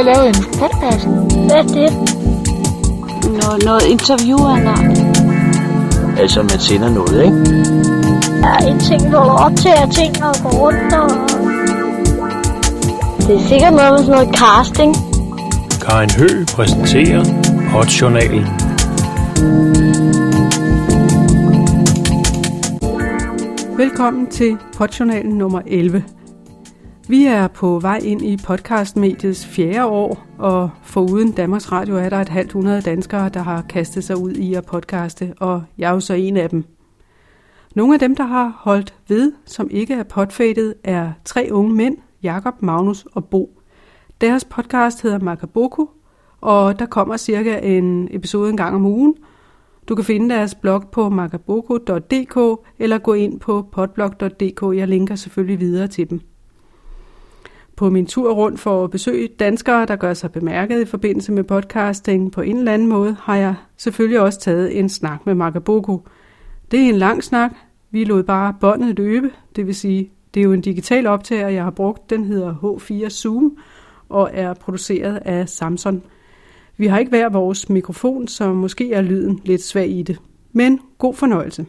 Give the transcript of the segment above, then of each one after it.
at lave en podcast. Hvad er det? Noget, noget interview af. Altså, man sender noget, ikke? Ja, en ting, hvor du optager ting og går rundt og... Det er sikkert noget med sådan noget casting. Karin Hø præsenterer Hot-journalen. Velkommen til Podjournalen nummer 11. Vi er på vej ind i podcastmediets fjerde år, og foruden Danmarks Radio er der et halvt hundrede danskere, der har kastet sig ud i at podcaste, og jeg er jo så en af dem. Nogle af dem, der har holdt ved, som ikke er podfadet, er tre unge mænd, Jakob, Magnus og Bo. Deres podcast hedder Makaboko, og der kommer cirka en episode en gang om ugen – du kan finde deres blog på makaboko.dk eller gå ind på podblog.dk. Jeg linker selvfølgelig videre til dem. På min tur rundt for at besøge danskere, der gør sig bemærket i forbindelse med podcasting på en eller anden måde, har jeg selvfølgelig også taget en snak med Makaboko. Det er en lang snak. Vi lod bare båndet løbe, det vil sige, det er jo en digital optager, jeg har brugt. Den hedder H4 Zoom og er produceret af Samsung. Vi har ikke hver vores mikrofon, så måske er lyden lidt svag i det. Men god fornøjelse.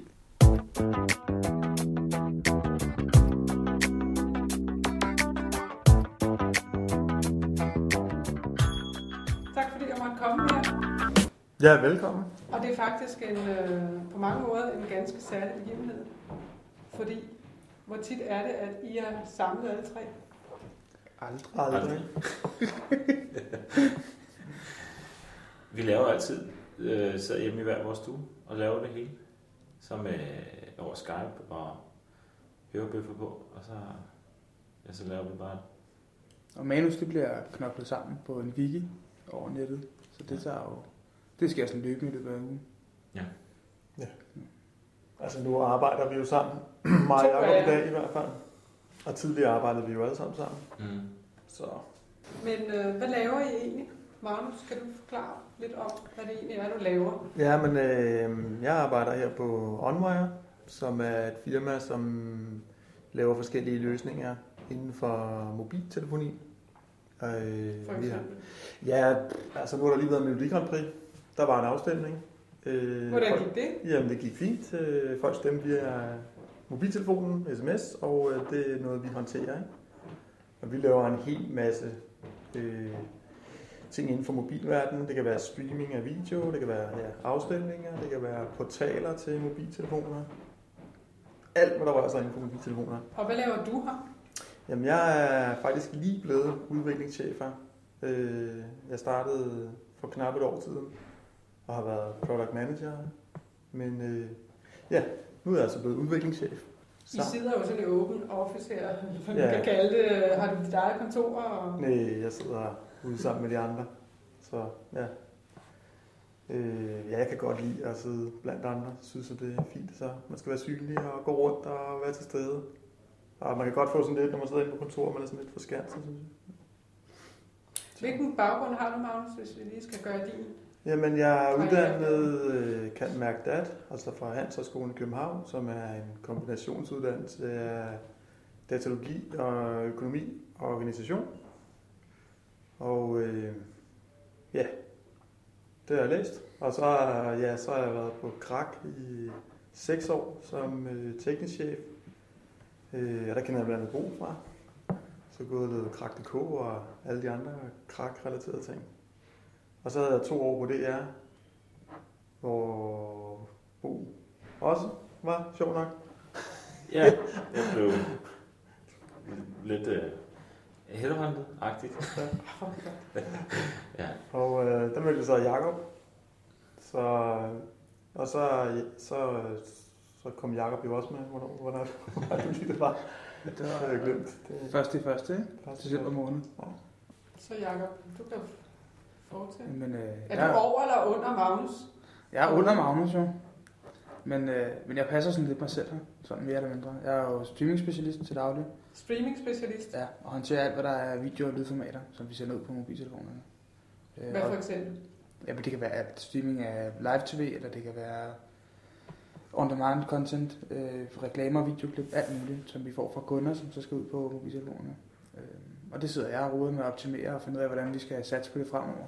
Ja, velkommen. Og det er faktisk en, øh, på mange måder en ganske særlig begivenhed. Fordi, hvor tit er det, at I er samlet alle tre? Aldrig. Aldrig. Vi laver altid, øh, sidder hjemme i hver vores stue og laver det hele. Så med over Skype og hørebøffer på, og så, ja, så laver vi bare Og manus det bliver knoklet sammen på en wiki over nettet. Så det tager jo... Det sker sådan løbende i løbet af ugen. Altså nu arbejder vi jo sammen. Mig og Jacob i dag i hvert fald. Og tidligere arbejdede vi jo alle sammen sammen. mm. Så Men øh, hvad laver I egentlig? Magnus, kan du forklare lidt om, hvad det egentlig er, du laver? ja, men øh, jeg arbejder her på OnWire, som er et firma, som laver forskellige løsninger inden for mobiltelefoni. Øh, For vi har, eksempel? ja, altså nu har der lige været Melodi Grand Prix. Der var en afstemning. Øh, Hvordan gik det? Jamen, det gik fint. Øh, Folk stemte via mobiltelefonen, sms, og øh, det er noget, vi håndterer. Ikke? Og vi laver en hel masse øh, ting inden for mobilverdenen. Det kan være streaming af video, det kan være ja, afstemninger, det kan være portaler til mobiltelefoner. Alt, hvad der rører sig inden for mobiltelefoner. Og hvad laver du her? Jamen, jeg er faktisk lige blevet udviklingschef her. Øh, Jeg startede for knap et år siden og har været product manager. Men øh, ja, nu er jeg altså blevet udviklingschef. I sidder jo sådan i open office her, hvad man Ja. kan kalde det. Har du dit eget kontor? Og... Nej, jeg sidder ude sammen med de andre. Så ja. Øh, ja, jeg kan godt lide at sidde blandt andre. Jeg synes, at det er fint. Så man skal være synlig og gå rundt og være til stede. Og man kan godt få sådan lidt, når man sidder inde på kontor, man er sådan lidt forskærmet, synes jeg. Hvilken baggrund har du, Magnus, hvis vi lige skal gøre din? Jamen, jeg er uddannet øh, kan mærke dat, altså fra Handelshøjskolen i København, som er en kombinationsuddannelse af datalogi og økonomi og organisation. Og øh, ja, det har jeg læst. Og så, ja, så har jeg været på Krak i seks år som øh, teknisk chef. Øh, og der kender jeg blandt andet Bo fra. Så gået og lavet Krak.dk og alle de andre Krak-relaterede ting. Og så havde jeg to år på DR, hvor Bo også var sjov nok. Ja, jeg blev lidt uh, headhunted-agtigt. ja. Og øh, der mødte så Jakob. Så, og så, så, så kom Jakob jo også med, hvornår, hvornår, hvornår det lige det var. Det Det har jeg var glemt. Det, første i første, ikke? Første December måned. Så Jacob, du kan fortsætte. Men, øh, Er jeg, du over eller under Magnus? jeg er under Magnus jo. Men, øh, men jeg passer sådan lidt mig selv her. Sådan mere eller mindre. Jeg er jo streaming-specialist til daglig. Streaming specialist? Ja, og håndterer alt, hvad der er video- og lydformater, som vi sender ud på mobiltelefonerne. Øh, Hvad for eksempel? Jamen, det kan være alt. Streaming af live-tv, eller det kan være on-demand content, øh, reklamer, videoklip, alt muligt, som vi får fra kunder, som så skal ud på mobiltelefonerne. Øh, og det sidder jeg og roder med at optimere og finde ud af, hvordan vi skal satse på det fremover.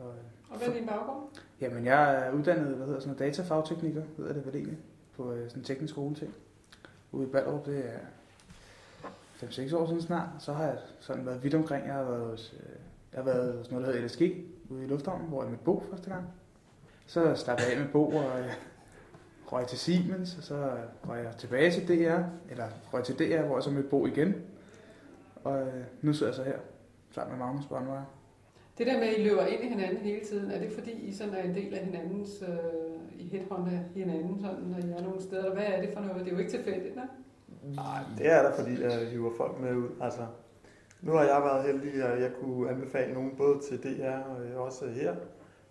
Og, Og hvad er din baggrund? Jamen, jeg er uddannet, hvad hedder sådan noget, datafagtekniker, hedder det vel egentlig, på øh, sådan en teknisk skole til. Ude i Ballerup, det er 5-6 år siden snart. Så har jeg sådan været vidt omkring. Jeg har været hos, øh, jeg har været hos noget, der hedder LSG ude i Lufthavnen, hvor jeg mødte Bo første gang. Så slappede jeg af med Bo og øh, røg til Siemens, og så røg jeg tilbage til DR, eller røg til DR, hvor jeg så mødte Bo igen. Og øh, nu sidder jeg så her, sammen med Magnus Brandvejr. Det der med, at I løber ind i hinanden hele tiden, er det fordi, I sådan er en del af hinandens, øh, I headhunter hinanden, sådan, når I er nogle steder? Eller hvad er det for noget? Det er jo ikke tilfældigt, nej? Nej, det er der, fordi jeg hiver folk med ud. Altså, nu har jeg været heldig, at jeg kunne anbefale nogen både til DR og også her.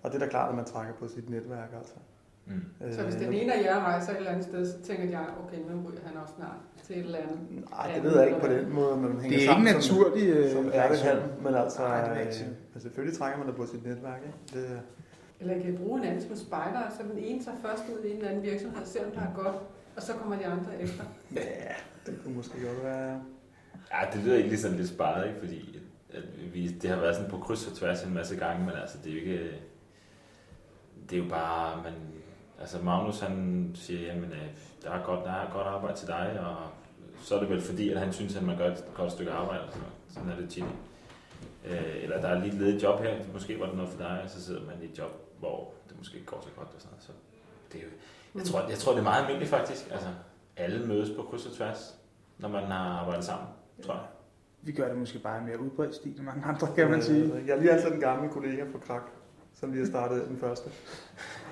Og det er da klart, at man trækker på sit netværk. Altså. Mm. Så hvis den ene af jer rejser et eller andet sted, så tænker jeg, okay, nu ryger han også snart til et eller andet. Nej, det ved jeg ikke på den måde, men man hænger Det er ikke sammen naturlig øh, som, som reaktion. ærtehalm, men altså, Nej, det jeg ikke øh, men selvfølgelig trækker man da på sit netværk. Ikke? Det, Eller I kan bruge hinanden som spejder, så den ene tager først ud i en eller anden virksomhed, ser om der er godt, og så kommer de andre efter. ja, det kunne måske godt være... Ja, det lyder egentlig sådan lidt sparet, ikke? Fordi at vi, det har været sådan på kryds og tværs en masse gange, men altså, det er jo ikke... Det er jo bare, man... Altså, Magnus, han siger, jamen, øh, der er godt, der er godt arbejde til dig, og så er det vel fordi, at han synes, at man gør et godt stykke arbejde, og sådan, er det tit. Øh, eller der er lige et ledigt job her, måske var det noget for dig, og så sidder man i et job, hvor det måske ikke går så godt og sådan noget. Så det er jo, jeg, tror, jeg tror, det er meget almindeligt faktisk. Altså, alle mødes på kryds og tværs, når man har arbejdet sammen, tror jeg. Vi gør det måske bare i mere udbredt stil end mange andre, kan man sige. Øh, Jeg er lige ansat en gammel kollega fra Krak, som lige har startet den første.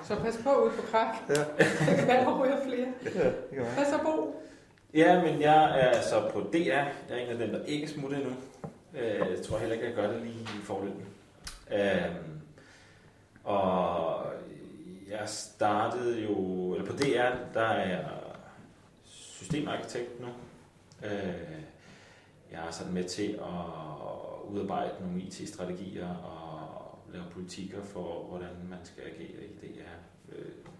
Så pas på ud på krak. Ja, Det kan være, der ryger flere. ja det kan være. Hvad så, Bo? Ja, men jeg er så på DR. Jeg er en af dem, der ikke er smuttet endnu. Øh, Jeg tror heller ikke, jeg gør det lige i forløbet. Øhm, Og jeg startede jo, eller på DR, der er jeg systemarkitekt nu. Øh, Jeg er sådan med til at udarbejde nogle IT-strategier og lave politikker for, hvordan man skal agere i DR,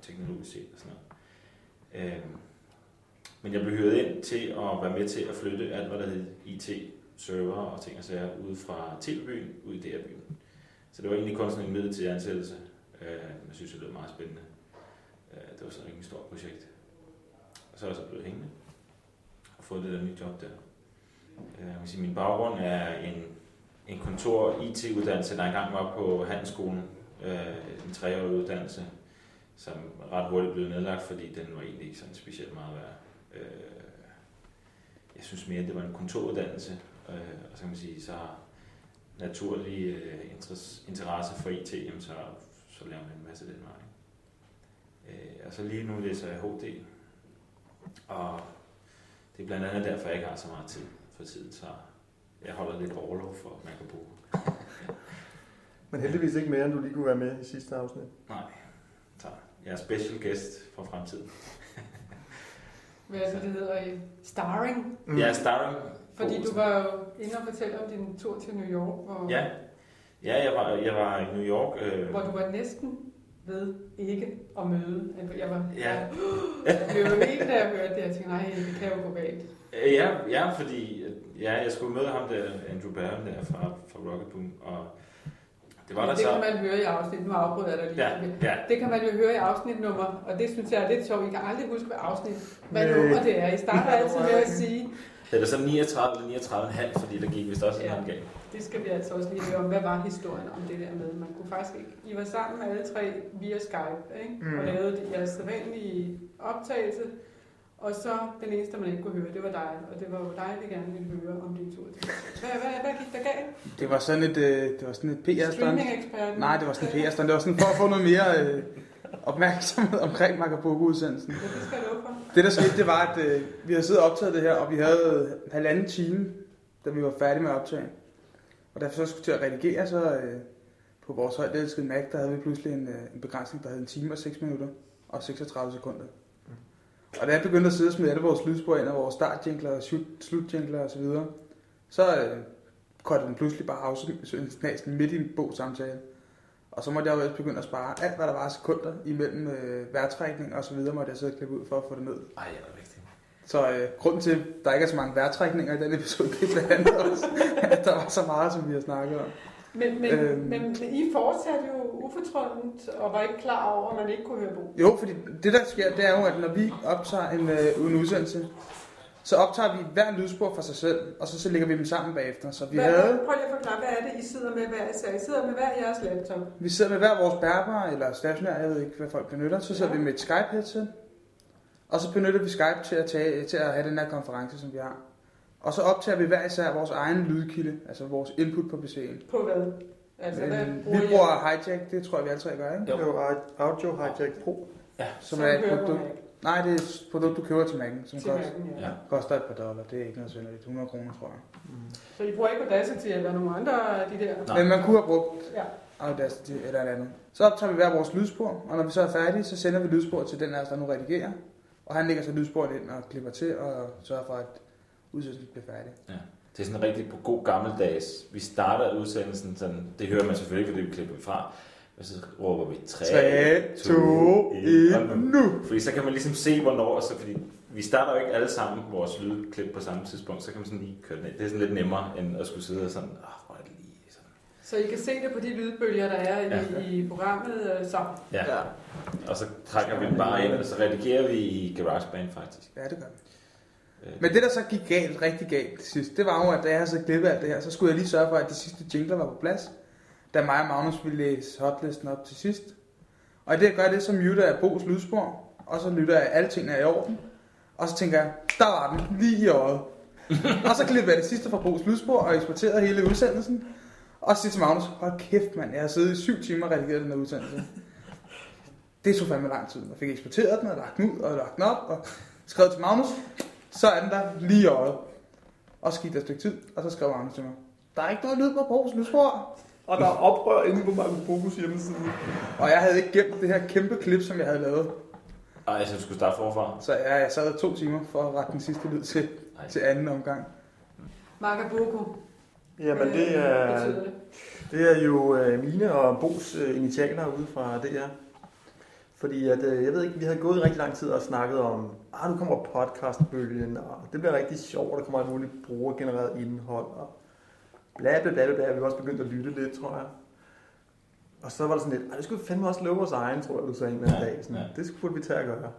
teknologisk set og sådan noget. Øhm, men jeg blev hyret ind til at være med til at flytte alt, hvad der hed IT-server og ting og sager ud fra TV-byen ud i DR-byen. Så det var egentlig kun sådan en midlertidig ansættelse. Øh, Jeg synes, det lød meget spændende. Øh, Det var sådan et stort projekt. Og så er jeg så blevet hængende og fået det der nye job der. Øh, Jeg sige, min baggrund er en, en kontor-IT-uddannelse, der engang var på Handelsskolen. Øh, En treårig uddannelse, som ret hurtigt blev nedlagt, fordi den var egentlig ikke sådan specielt meget værd. Øh, Jeg synes mere, at det var en kontoruddannelse, øh, og så kan man sige, så har naturlig øh, interesse, for IT, jamen så, så laver man en masse den vej. Øh, og så lige nu læser jeg HD, og det er blandt andet derfor, jeg ikke har så meget tid for tiden, så jeg holder lidt overlov for, at man kan bruge. Men heldigvis ikke mere, end du lige kunne være med i sidste afsnit. Nej, jeg er special guest for fremtiden. Hvad er det, det hedder? i Starring. Mm. Er starring. Fordi du var jo inde og fortælle om din tur til New York, hvor, Ja, ja jeg, var, jeg var i New York. Øh, hvor du var næsten ved ikke at møde. Jeg var, Ja. jeg blev jo helt, da jeg hørte det, jeg tænkte, nej, det kan jo gå galt. Øh, Ja, ja, fordi ja, jeg skulle møde ham der, Andrew Barron der fra, fra Rocket Boom, og det var der det så. kan man høre i afsnit, nu afbryder jeg dig lige. Ja, ja. Det kan man jo høre i afsnit nummer, og det synes jeg er lidt sjovt. I kan aldrig huske, hvad afsnit, hvad Nej. nummer det er. I starter altid med at sige, Det er så 39 eller 39,5, fordi der gik vist også en Ja. ja. galt. det skal vi altså også lige høre om. Hvad var historien om det der med? Man kunne faktisk ikke... I var sammen alle tre via Skype, ikke? Mm. Og lavede de jeres sædvanlige optagelse. Og så den eneste, man ikke kunne høre, det var dig. Og det var jo dig, vi gerne ville høre om din tur Hvad, hvad, hvad gik der galt? Det var sådan et, øh, det var sådan et PR-stunt. Streaming-eksperten? Nej, det var sådan et PR-stunt. Det var sådan for at få noget mere øh, opmærksomhed omkring Makabuku-udsendelsen. Ja, det skal jeg love for. Det der skete, det var, at øh, vi havde siddet og optaget det her, og vi havde halvanden time, da vi var færdige med at optage. Og derfor så skulle til at redigere, så øh, på vores højt elskede Mac, der havde vi pludselig en, øh, en begrænsning, der hed en time og 6 minutter og 36 sekunder. Og da jeg begyndte at sidde og smide alle vores lydspor ind, og vores startjingler og slut- slutjingler og så videre, så øh, kortede den pludselig bare afsnæsen midt i en bog samtale. Og så måtte jeg jo ellers begynde at spare alt, hvad der var af sekunder imellem øh, vejrtrækning og så videre, måtte jeg sidde og klippe ud for at få det ned. Ej, det er rigtigt. Så øh, grunden til, at der ikke er så mange vejrtrækninger i den episode, det er blandt andet også, at der var så meget, som vi har snakket om. Men, men, Øhm. men I fortsatte jo ufortrødent og var ikke klar over, at man ikke kunne høre Bo. Jo, fordi det der sker, det er jo, at når vi optager en, øh, en udsendelse, så optager vi hver lydspor for sig selv, og så, så lægger vi dem sammen bagefter. Så vi, Hvad, havde, Prøv lige at forklare, hvad er det, I sidder med hver især? I sidder med hver jeres laptop. vi sidder med hver vores bærbar, eller stationær, jeg ved ikke, hvad folk benytter. Så sidder Ja. vi med et Skype-headset, og så benytter vi Skype til at, tage, til at have den her konference, som vi har. Og så optager vi hver især vores egen lydkilde, altså vores input på PC'en. På hvad? Altså, hvad bruger vi bruger Hijack, det tror jeg, vi alle tre gør, ikke? Det er jo Audio Hijack Pro. Som er et produkt, nej, det er et produkt, du køber til Mac'en, som til koster, Mac'en, ja. Ja. koster et par dollar. Det er ikke noget synderligt. 100 kroner, tror jeg. Så I bruger ikke Audacity eller nogle andre af de der? Nej. Men man kunne have brugt Ja. Audacity eller et andet. Så optager vi hver vores lydspor, og når vi så er færdige, så sender vi lydspor til den af os, der nu redigerer. Og han lægger så lydsporet ind og klipper til og sørger for, at udsendelsen bliver færdig. Det er sådan rigtig på god gammeldags. Vi starter udsendelsen sådan, det hører man selvfølgelig, fordi vi klipper fra. Og så råber vi 3, 3, 2, 1, nu! Fordi så kan man ligesom se, hvornår, så fordi vi starter jo ikke alle sammen vores lydklip på samme tidspunkt, så kan man sådan lige køre den ind. Det er sådan lidt nemmere, end at skulle sidde og sådan, ah, hvor er det lige sådan. Så I kan se det på de lydbølger, der er i, Ja. i programmet øh, så. Ja. ja. Og så trækker vi den bare ind, og så redigerer vi i GarageBand faktisk. Ja, det gør vi. Øh. Men det, der så gik galt, rigtig galt til sidst, det var jo, at da jeg havde så klippet alt det her, så skulle jeg lige sørge for, at de sidste jingler var på plads, da mig og Magnus ville læse hotlisten op til sidst. Og i det, jeg gør det, så muter jeg Bo's lydspor, og så lytter jeg, at alle tingene er i orden. Og så tænker jeg, der var den, lige i øjet. og så klipper jeg det sidste fra Bo's lydspor og eksporterede hele udsendelsen. Og så siger til Magnus, hold kæft mand, jeg har siddet i syv timer og redigeret den her udsendelse. Det tog fandme lang tid. Jeg fik eksporteret den og lagt den ud og lagt den op og skrevet til Magnus. Så er den der lige i øjet. Og så gik der et stykke tid, og så skrev Magnus til mig, der er ikke noget lyd på Bo's lydspor. Og der er oprør inde på Marco Bobus hjemmeside. Og jeg havde ikke gemt det her kæmpe klip, som jeg havde lavet. Ej, så du skulle starte forfra. Så jeg, jeg sad to timer for at rette den sidste lyd til, Ej. til anden omgang. Magabuko. Jamen det øh, er, det. det er jo øh, mine og Bos øh, initialer ude fra DR. Fordi at, øh, jeg ved ikke, vi havde gået rigtig lang tid og snakket om, ah, nu kommer podcastbølgen, og det bliver rigtig sjovt, og der kommer alt muligt brugergenereret indhold, og bla bla bla bla, vi var også begyndt at lytte lidt, tror jeg. Og så var der sådan lidt, "Ej, det skulle vi fandme også love vores egen, tror jeg, du sagde en eller anden Ja, dag. Sådan, ja. Det skulle vi tage at gøre.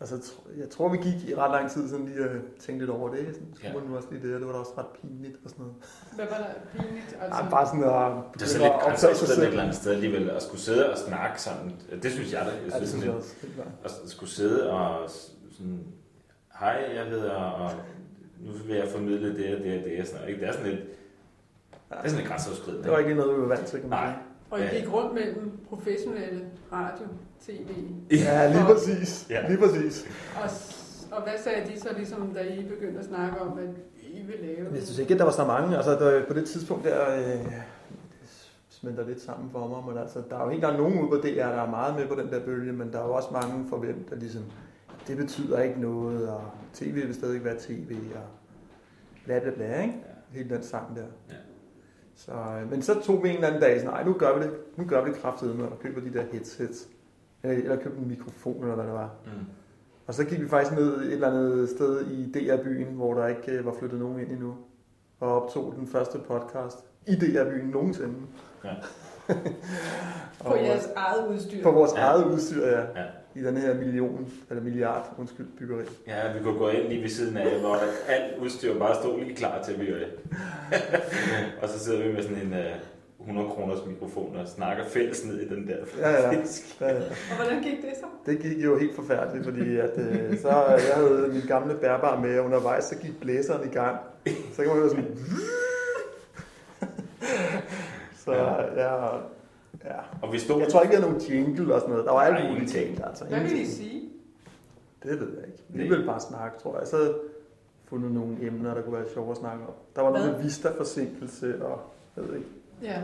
Altså, jeg tror, vi gik i ret lang tid sådan lige at tænke lidt over det. Sådan, skulle Ja. man nu også lige det, og det var da også ret pinligt og sådan noget. Hvad var der pinligt? Altså, Ej, bare sådan at Det er så lidt sig grænseoverskridende et eller andet sted alligevel, at skulle sidde og snakke sammen. Det synes jeg da. Jeg Ja, det synes, synes sådan jeg også. at skulle sidde og sådan, hej, jeg hedder, og nu vil jeg formidle det og det og det. og Sådan, ikke? Det er sådan lidt, det er sådan lidt grænseoverskridende. Det var ikke noget, vi var vant til, kan man Nej. og I gik rundt mellem professionelle radio, tv, Ja, lige præcis. Ja. Lige præcis. og, og hvad sagde de så ligesom, da I begyndte at snakke om, at I vil lave? Jeg synes ikke, at der var så mange. Altså, der, på det tidspunkt der, øh, smelter lidt sammen for mig, men altså, der er jo helt klart nogen ude på DR, der er meget med på den der bølge, men der er jo også mange for hvem, der ligesom, det betyder ikke noget, og tv vil stadig være tv, og bla bla bla, ikke? Hele den sang der. Ja. Så, øh, men så tog vi en eller anden dag sådan, nej, nu gør vi det, nu gør vi det kraftedeme, og køber de der headsets. Eller, eller købte en mikrofon, eller hvad det var. Mm. Og så gik vi faktisk ned et eller andet sted i DR-byen, hvor der ikke øh, var flyttet nogen ind endnu. Og optog den første podcast i DR-byen nogensinde. Ja. På jeres eget udstyr. på vores Ja. eget udstyr, ja. Ja. I den her million, eller milliard, undskyld, byggeri. Ja, vi kunne gå ind lige ved siden af, hvor alt udstyr bare stod lige klar til at blive det. og så sidder vi med sådan en uh, 100 kroners mikrofon og snakker fælles ned i den der Ja, ja. fisk. Ja, ja. Og hvordan gik det så? Det gik jo helt forfærdeligt, fordi at, øh, så jeg havde min gamle bærbar med, og undervejs så gik blæseren i gang. Så kan man høre sådan... så ja, ja. Og vi stod... Jeg tror ikke, vi havde nogen jingle og sådan noget. Der var alt muligt ting. Altså, Hvad vil I sige? Det ved jeg ikke. Vi ville bare snakke, tror jeg. Så havde fundet nogle emner, der kunne være sjove at snakke om. Der var noget med Vista-forsinkelse og jeg ved ikke. Ja,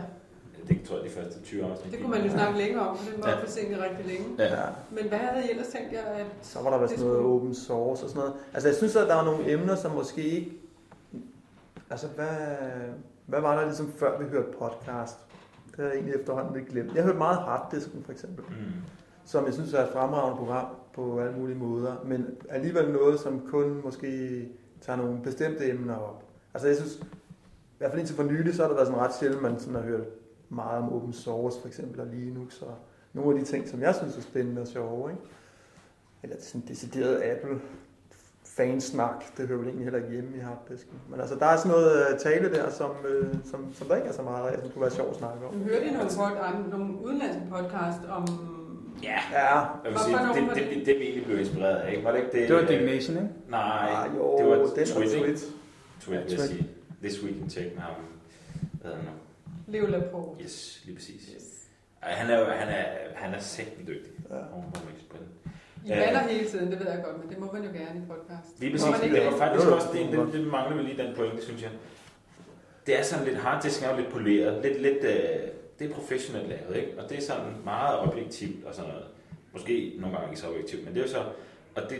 Det tror jeg, de første 20 afsnit. det kunne man jo snakke længere om, for den var Ja. ja. forsinket rigtig længe. Ja. Ja. Men hvad havde I ellers tænkt jer, at... Så var der vist Det noget skulle- open source og sådan noget. Altså jeg synes, at der var nogle emner, som måske ikke... Altså hvad, hvad var der ligesom før vi hørte podcast? Det har jeg egentlig efterhånden lidt glemt. Jeg hørte meget harddisken for eksempel. Mm. som jeg synes er et fremragende program på alle mulige måder, men alligevel noget, som kun måske tager nogle bestemte emner op. Altså jeg synes, i hvert fald indtil for nylig, så har det været sådan ret sjældent, man sådan har hørt meget om open source for eksempel, og Linux, og nogle af de ting, som jeg synes er spændende og sjove, ikke? Eller sådan decideret Apple fansnak, det hører vel egentlig heller ikke hjemme i harddisken. Men altså, der er sådan noget øh, tale der, som, øh, som, som der ikke er så meget af, som kunne være sjovt at snakke om. Du hørte I nogle, pod, nogle udenlandske podcast om... Ja, Ja, jeg vil sige, det, var det, det? det, det, vi egentlig blev inspireret af, ikke? Var det ikke det? Det var øh, Dignation, ikke? Nej, ah, jo, det var den er Twit, ikke? Twit. Twit, vil jeg sige. This Week in Tech med ham. Hvad hedder han nu? Leo Laporte. Yes, lige præcis. Yes. Han er jo, han er, han er sætten dygtig. Ja. Oven på mixbrillen. I bander hele tiden, det ved jeg godt, men det må man jo gerne i podcast. Lige præcis, det var det? faktisk også det, det, det mangler vi lige den pointe, synes jeg. Det er sådan lidt, harddisken er jo lidt poleret, lidt, lidt, øh, det er professionelt lavet, ikke? Og det er sådan meget objektivt og sådan noget. Måske nogle gange ikke så objektivt, men det er jo så, og det,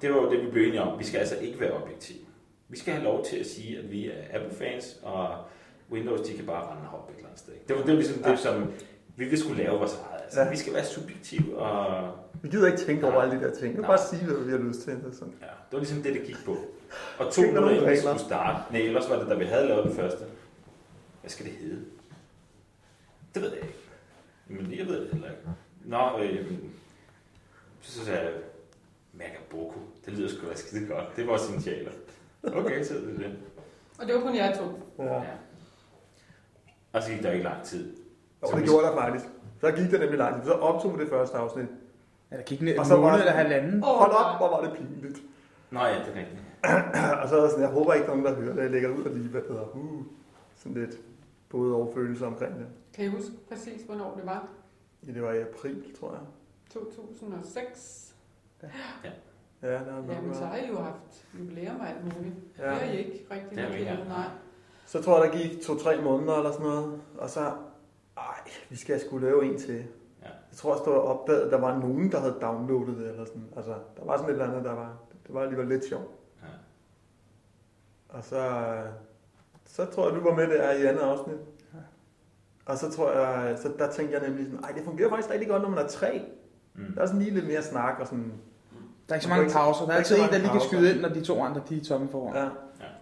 det var jo det, vi blev enige om. Vi skal altså ikke være objektive. Vi skal have lov til at sige, at vi er Apple-fans, og Windows, de kan bare rende og hoppe et eller andet sted. ikke? Det var, det var ligesom det, som vi vil skulle lave vores eget. Altså, Ja. Vi skal være subjektive, og Vi gider ikke tænke over Nej. alle de der ting. Vi kan bare sige, hvad vi har lyst til. Sådan. Ja, det var ligesom det, det gik på. Og to er minutter inden vi skulle starte. Nej, ellers var det, da vi havde lavet den første. Hvad skal det hedde? Det ved jeg ikke. Men jeg ved det heller ikke. Nå, øh, så sagde jeg, Magaboko. Det lyder sgu da skide godt. Det var vores initialer. Okay, så er det det. Og det var kun jer to. Ja. Ja. Og så gik der ikke lang tid. Og det gjorde der faktisk. Så gik det nemlig lang tid. Så optog vi det første afsnit. Ja, der gik en Og så måned det- eller halvanden. Åh, Hold nej. op, hvor var det pinligt. Nå ja, det er rigtigt. og så er der sådan, jeg håber ikke nogen, der hører det. Jeg lægger det ud af lige, hvad det hedder. Uh, sådan lidt både overfølelse omkring det. Kan I huske præcis, hvornår det var? Ja, det var i april, tror jeg. 2006? Ja, der har Jamen, så har I jo haft jubilæum og alt muligt. Det Ja. har I ikke rigtig Det har vi ikke, ja. nej. Så tror jeg, der gik to-tre måneder eller sådan noget. Og så, ej, vi skal sgu lave en til. Ja. Jeg tror også, der var opdaget, at der var nogen, der havde downloadet det. Eller sådan. Altså, der var sådan et eller andet, der var, det var alligevel lidt sjovt. Ja. Og så, så tror jeg, du var med der i andet afsnit. Og så tror jeg, så der tænkte jeg nemlig sådan, ej, det fungerer faktisk rigtig godt, når man er tre. Mm. Der er sådan lige lidt mere snak og sådan, Der er ikke så mange pauser. Der er altid Der en, der lige kan skyde ind, når de to andre de er tomme foran. ja.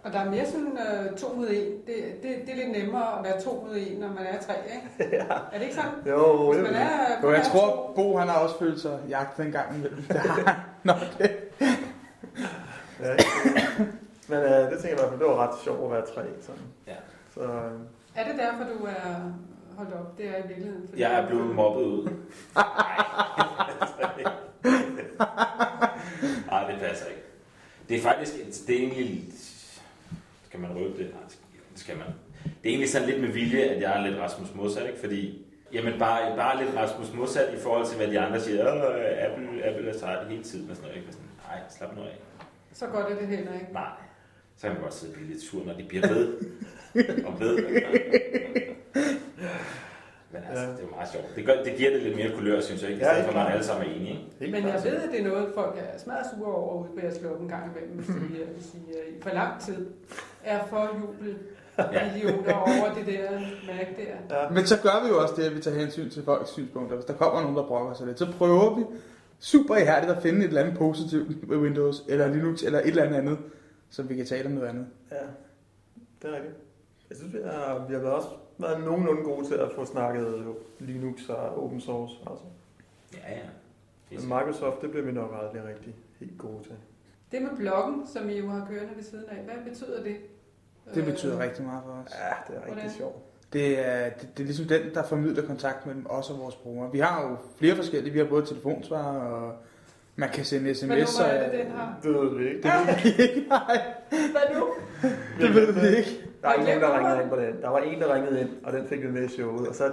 Og der er mere sådan øh, to mod en. Det, det, det er lidt nemmere at være to mod en, når man er tre, ikke? ja. Er det ikke sådan? Jo, Hvis det man er er, Jo, jeg tror, to- Bo han har også følt sig jagtet en gang imellem. Det har han nok. ja. Men øh, det tænker jeg i hvert fald, det var ret sjovt at være tre. Sådan. Ja. Så, øh, Er det derfor, du er holdt op? Det er i virkeligheden. Fordi Jeg er blevet mobbet ud. Nej, det passer ikke. Det er faktisk, det er egentlig, skal man røbe det? Nej, det skal man. Det er egentlig sådan lidt med vilje, at jeg er lidt Rasmus modsat, ikke? Fordi, jamen bare, bare lidt Rasmus modsat i forhold til, hvad de andre siger. Øh, Apple, Apple er sejt hele tiden og sådan noget, ikke? Sådan, Nej, slap nu af. Så godt er det heller ikke. Nej. Så kan man godt sidde og blive lidt sur, når de bliver ved. og ved. Men altså, Ja. det er jo meget sjovt. Det, gør, det giver det lidt mere kulør, synes jeg ikke? I Ja, stedet for, at man alle sammen er enige, ikke? Men jeg ved, at det er noget, folk er smadret sure over ude på jeres klub en gang imellem, hvis de, øh, hvis de øh, i for lang tid er for jubel Ja. idioter over det der mærke der. Ja. Men så gør vi jo også det, at vi tager hensyn til folks synspunkter. Hvis der kommer nogen, der brokker sig lidt, så prøver vi super ihærdigt at finde et eller andet positivt ved Windows, eller Linux, eller et eller andet andet, så vi kan tale om noget andet. Ja, det er rigtigt. Jeg synes, vi har, vi har været også været nogenlunde gode til at få snakket Linux og open source. Altså. Ja, ja. Men Microsoft, det bliver vi nok aldrig rigtig helt gode til. Det med bloggen, som I jo har kørende ved siden af, hvad betyder det? Det Øh, betyder rigtig meget for os. Ja, det er rigtig sjovt. Det er, det, det er ligesom den, der formidler kontakt mellem os og vores brugere. Vi har jo flere forskellige. Vi har både telefonsvar, og man kan sende sms. Hvad nummer er det, den har? Det ved vi ikke. Det ved vi ikke, nej. Hvad nu? Det ved vi ikke. Der er ikke nogen, der ringede ind på den. Der var en, der ringede ind, og den fik vi med i showet. Og så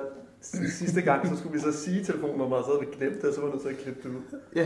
sidste gang, så skulle vi så sige telefonnummeret, og så havde vi glemt det, og så var vi nødt til at klippe det ud. Ja.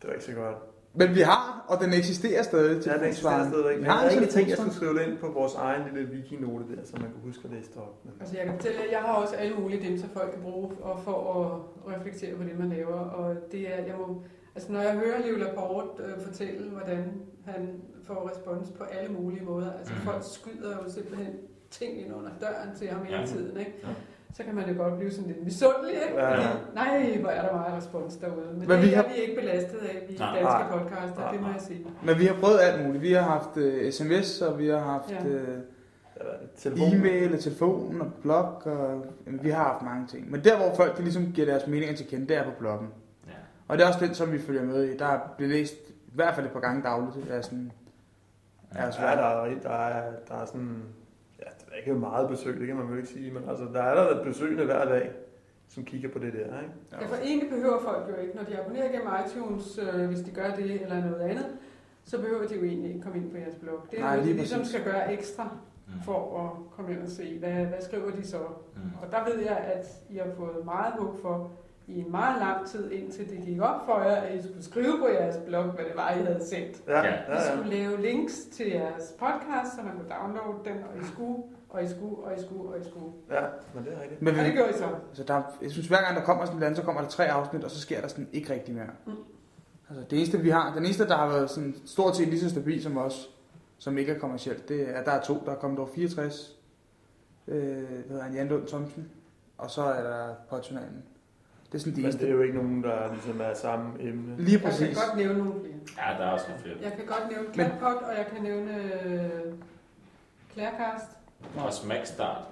Det var ikke så godt. Men vi har, og den eksisterer stadig, Ja, det eksisterer stadigvæk. Vi Jeg har havde en egentlig tænkt, at jeg skulle skrive det ind på vores egen lille wiki-note der, så man kunne huske at læse det op. Men... Altså jeg kan fortælle, at jeg har også alle mulige dem, så folk kan bruge og for at reflektere på det, man laver. Og det er, jeg må, altså når jeg hører Leo Laporte øh, fortælle, hvordan han får respons på alle mulige måder. Altså Mhm. folk skyder jo simpelthen ting ind under døren til ham hele Ja. tiden, ikke? Ja. så kan man jo godt blive sådan lidt misundelig, ikke? Ja, nej, hvor er der meget respons derude. Men, Men Men vi det er har- vi ikke belastet af, vi Nej. danske Nej. podcaster, Nej, det må nej. jeg sige. Men vi har prøvet alt muligt. Vi har haft uh, sms, og vi har haft Ja. uh, Telefon. e-mail og telefon og blog, og jamen, vi har haft mange ting. Men der, hvor folk de ligesom giver deres meninger til kende, det er på bloggen. Og det er også den, som vi følger med i. Der bliver læst i hvert fald et par gange dagligt. Det er sådan, er Ja, der er, der er, der er sådan, ja, der er ikke meget besøg, det kan man jo ikke sige, men altså, der er der besøgende hver dag, som kigger på det der, ikke? Ja, for egentlig behøver folk jo ikke, når de abonnerer gennem iTunes, øh, hvis de gør det eller noget andet, så behøver de jo egentlig ikke komme ind på jeres blog. Det er Nej, noget, de lige ligesom skal gøre ekstra Mm. for at komme ind og se, hvad, hvad skriver de så. Mm. Og der ved jeg, at I har fået meget hug for i en meget lang tid, indtil det gik op for jer, at I skulle skrive på jeres blog, hvad det var, I havde sendt. Ja, Ja. ja, I skulle lave links til jeres podcast, så man kunne downloade den, og I skulle, og I skulle, og I skulle, og I skulle. ja men det er rigtigt. Men Og det gjorde I så. altså, der, er- jeg synes, hver gang der kommer sådan et eller andet, så kommer der tre afsnit, og så sker der sådan ikke rigtig mere. Mm. Altså, det eneste, vi har, den eneste, der har været sådan stort set lige så stabil som os, som ikke er kommercielt, det er, der er to, der er kommet over 64. Øh, hvad hedder Jan Lund Thomsen. Og så er der Portualen. Det er sådan de Men det er jo ikke nogen, der ligesom er samme emne. Lige Jeg kan præcis. godt nævne nogle flere. Ja, der er også nogle flere. Jeg kan godt nævne Men- Klatpot, og jeg kan nævne øh, Klærkast. Og Smackstart.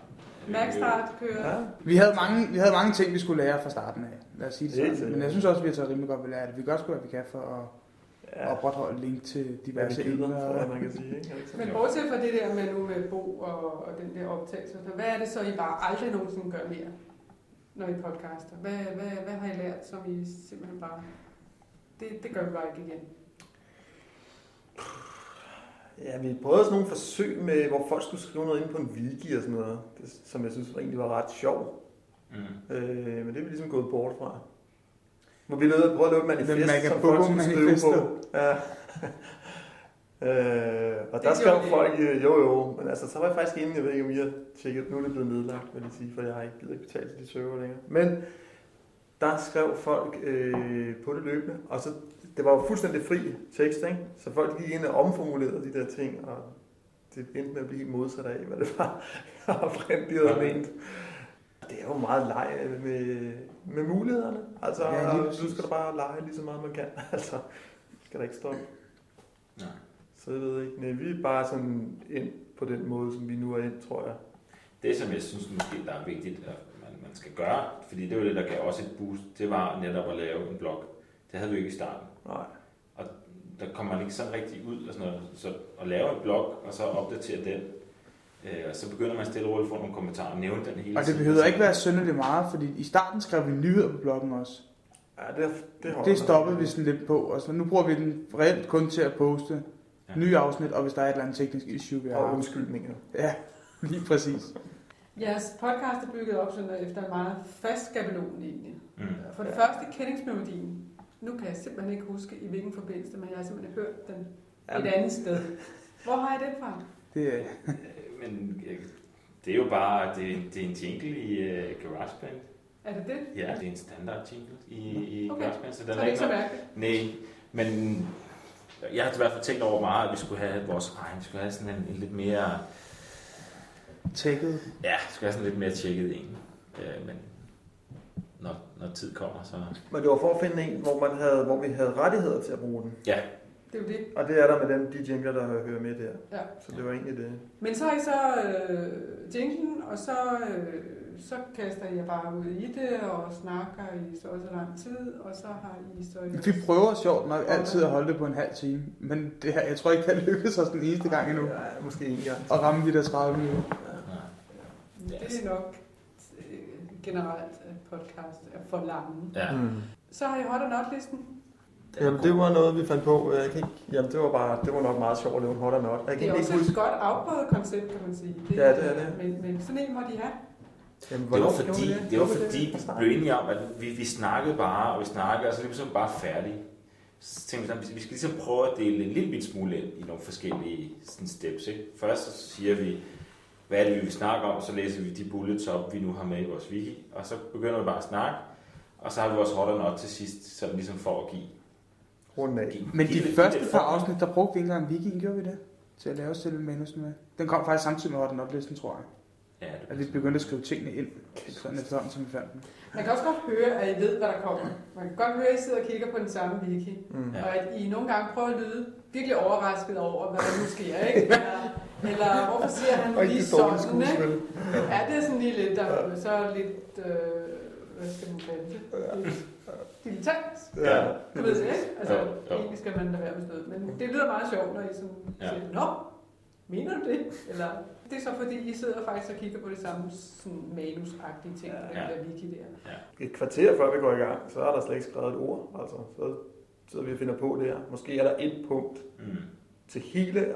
Maxstart kører. Ja, Vi havde, mange, vi havde mange ting, vi skulle lære fra starten af. Lad os sige det Helt sådan. Men jeg synes også, vi har taget rimelig godt ved lære det. Vi gør sgu, hvad vi kan for at ja. opretholde link til diverse gider, emner. tror jeg, man kan sige, ikke? Det sådan? Men bortset fra det der med nu med Bo og, og den der optagelse, så hvad er det så, I bare aldrig nogensinde gør mere, når I podcaster? Hvad, hvad, hvad har I lært, som I simpelthen bare... Det, det gør vi bare ikke igen. Ja, vi prøvede sådan nogle forsøg med, hvor folk skulle skrive noget ind på en wiki og sådan noget, det, som jeg synes egentlig var ret sjovt. Mm. Øh, men det er vi ligesom gået bort fra. Hvor vi lavede, prøvede at lave et manifest, som folk skulle skrive på. Ja. Øh, og der skrev folk, øh, jo jo, men altså, så var jeg faktisk inde, jeg ved ikke, om I har tjekket, nu er det blevet nedlagt, vil jeg sige, for jeg har ikke givet betalt til de server længere. Men der skrev folk øh, på det løbende, og så, det var jo fuldstændig fri tekst, ikke? så folk gik ind og omformulerede de der ting, og det endte med at blive modsat af, hvad det var, jeg oprindeligt havde ment. Det er jo meget leg med, med mulighederne. Altså, Ja, nu skal du bare lege lige så meget, man kan. Altså, skal der ikke stoppe. Nej. Så jeg ved ikke. Nej, vi er bare sådan ind på den måde, som vi nu er ind, tror jeg. Det, som jeg synes måske, der er vigtigt, at man, man skal gøre, fordi det var det, der gav os et boost, det var netop at lave en blog. Det havde vi jo ikke i starten. Nej. Der kommer man ikke sådan rigtig ud og sådan noget. Så at lave en blog, og så opdatere den, øh, og så begynder man stille og roligt at få nogle kommentarer og nævne den hele Og det tiden. behøver ikke være synderligt meget, fordi i starten skrev vi nyheder på bloggen også. Ja, det, det, holder Det stoppede vi sådan lidt på, og så nu bruger vi den reelt kun til at poste Ja. nye afsnit, og hvis der er et eller andet teknisk issue, vi Og har. undskyldninger. Ja, lige præcis. Jeres podcast er bygget op sådan efter en meget fast skabelon egentlig. Mm. For det Ja. første, kendingsmelodien. Nu kan jeg simpelthen ikke huske, i hvilken forbindelse, men jeg har simpelthen hørt den Ja, et andet sted. Hvor har I den fra? Det, er- Øh, Men øh, det er jo bare, det, det er en jingle i uh, GarageBand. Er det det? Ja, det er en standard jingle i, i Okay. GarageBand, så Så den er er det ikke ikke så mærkeligt. Nej, men jeg har i hvert fald tænkt over meget, at vi skulle have vores egen, vi skulle have sådan en, en lidt mere, tækket. ja, vi skulle have sådan lidt mere tjekket en. Øh, men når, når tid kommer, så... Men det var for at finde en, hvor, man havde, hvor vi havde rettigheder til at bruge den. Ja, Det er jo det. Og det er der med dem, de jingler, der hører med der. Ja. Så det var egentlig det. Men så har I så øh, jinglen, og så, øh, så kaster I jer bare ud i det, og snakker i så og så lang tid, og så har I så... Vi prøver sjovt nok altid at holde det på en halv time, men det her, jeg tror ikke, det har lykkedes os den eneste gang endnu. Ja, måske en gang. At ramme de der 30 minutter. ja. Det er nok øh, generelt, podcast er for lange. ja. Mm. Så har I hot og not listen. Jamen, det var noget, vi fandt på. Jeg kan ikke, jamen, det var bare, det var nok meget sjovt at lave en hot or not. Jeg Det kan er ikke også huske. et godt afprøvet koncept, kan man sige. Ja, det er det. Men, men sådan en må de have. Jamen, Det var fordi, vi det var fordi fra vi blev enige om, at vi, vi snakkede bare, og vi snakkede, og så ligesom bare færdige. Så tænkte vi sådan, vi- skal ligesom prøve at dele en lille bit smule ind i nogle forskellige sådan steps. Ikke? Først så siger vi, hvad er det, vi vil snakke om, så læser vi de bullets op, vi nu har med i vores wiki, og så begynder vi bare at snakke, og så har vi vores hot or not til sidst, sådan ligesom for at give. Rundt af. give Men give de det- første give det par afsnit, der brugte vi ikke engang Viking, gjorde vi det? Til at lave selve manusen med. Den kom faktisk samtidig med Hot Not Listen, tror jeg. Ja, det At vi begyndte at skrive tingene ind. Sådan efterhånden, som vi fandt den. Man kan også godt høre, at I ved, hvad der kommer. Man kan godt høre, at I sidder og kigger på den samme wiki. Mm. Ja. Og at I nogle gange prøver at lyde virkelig overrasket over, hvad der nu sker, ikke? Eller, eller hvorfor siger han lige Rigtig dårligt sådan, ikke? skuespil. Ja, det er sådan lige lidt, der, så er lidt, øh, hvad skal man kalde det? Lidt Dilettant. Ja. Du ved det, ikke? Altså, jo. egentlig skal man da være med stød. Men det lyder meget sjovt, når I sådan Ja. siger, Nå, mener du det? Eller, det er så fordi, I sidder faktisk og kigger på det samme sådan manusagtige ting, ja. Ja. der wiki der. Et kvarter før vi går i gang, så er der slet ikke skrevet et ord. Altså, så sidder vi og finder på det her. Måske er der et punkt Mm. til hele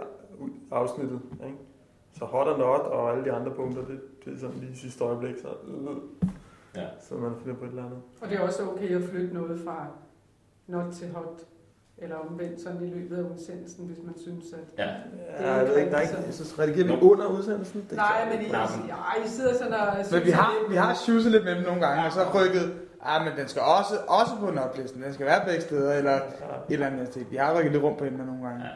afsnittet. Ikke? Så hot og not og alle de andre punkter, det, det er sådan lige sidste øjeblik, så, øh, Ja. så man finder på et eller andet. Og det er også okay at flytte noget fra not til hot, eller omvendt sådan i løbet af udsendelsen, hvis man synes, at... Ja. Ja, jeg ved ikke, der er ikke, så redigerer vi under udsendelsen. Det er Nej, men I, Nej, ja, I sidder sådan og... Men vi har, vi har sjusset lidt med dem nogle gange, og så Ja. rykket, ah, men den skal også, også på notlisten. Den skal være begge steder, eller et Ja. eller andet sted. Vi har rykket lidt rundt på emner nogle gange. Ja.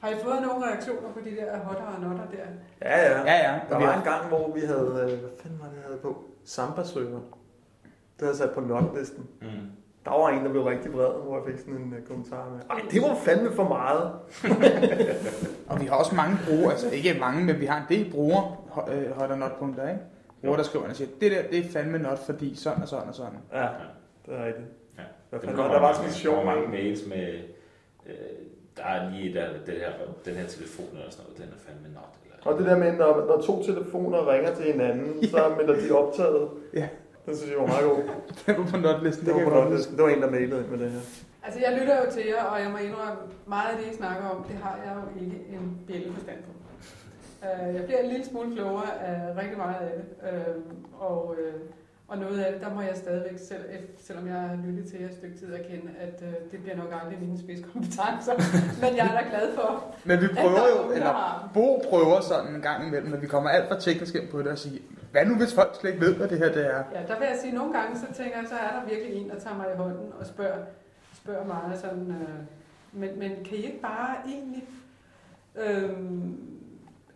Har I fået nogle reaktioner på de der hotter og notter der? Ja, ja. Ja, ja. Der var en gang, hvor vi havde, øh, hvad fanden var det, jeg havde på? Samba-søger. Det havde jeg sat på notlisten. Mm. Der var en, der blev rigtig vred, hvor jeg fik sådan en uh, kommentar med. Ej, det var fandme for meget. og vi har også mange brugere, altså ikke mange, men vi har en del brugere, ho- øh, hot og not punkter, ikke? Brugere, der skriver og siger, det der, det er fandme not, fordi sådan og sådan og sådan. Ja, det er rigtigt. Ja. Hvad Der, fanden var, der sådan en der sjov mange mange. mails med, øh, der er lige der, det her, den her telefon eller sådan noget, den er fandme not. Eller, Og det der med, når, når to telefoner ringer til hinanden, ja. så melder de optaget. Ja. Den synes jeg var meget god. Den var på notlisten, Det det var på notlisten. Det var en, der mailede med det her. Altså, jeg lytter jo til jer, og jeg må indrømme, meget af det, I snakker om, det har jeg jo ikke en bjælle forstand på. Uh, jeg bliver en lille smule klogere af rigtig meget af det, uh, og, uh, og noget af det, der må jeg stadigvæk, selv, selvom jeg har lyttet til jer et stykke tid, erkende, at uh, det bliver nok aldrig mine spidskompetencer, men jeg er da glad for, Men vi prøver er jo, eller. Bo prøver sådan en gang imellem, når vi kommer alt for teknisk ind på det og sige, hvad nu hvis folk slet ikke ved, hvad det her det er? Ja, der vil jeg sige, at nogle gange, så tænker jeg, så er der virkelig en, der tager mig i hånden og spørger, spørger mig sådan, øh, men, men kan I ikke bare egentlig øh,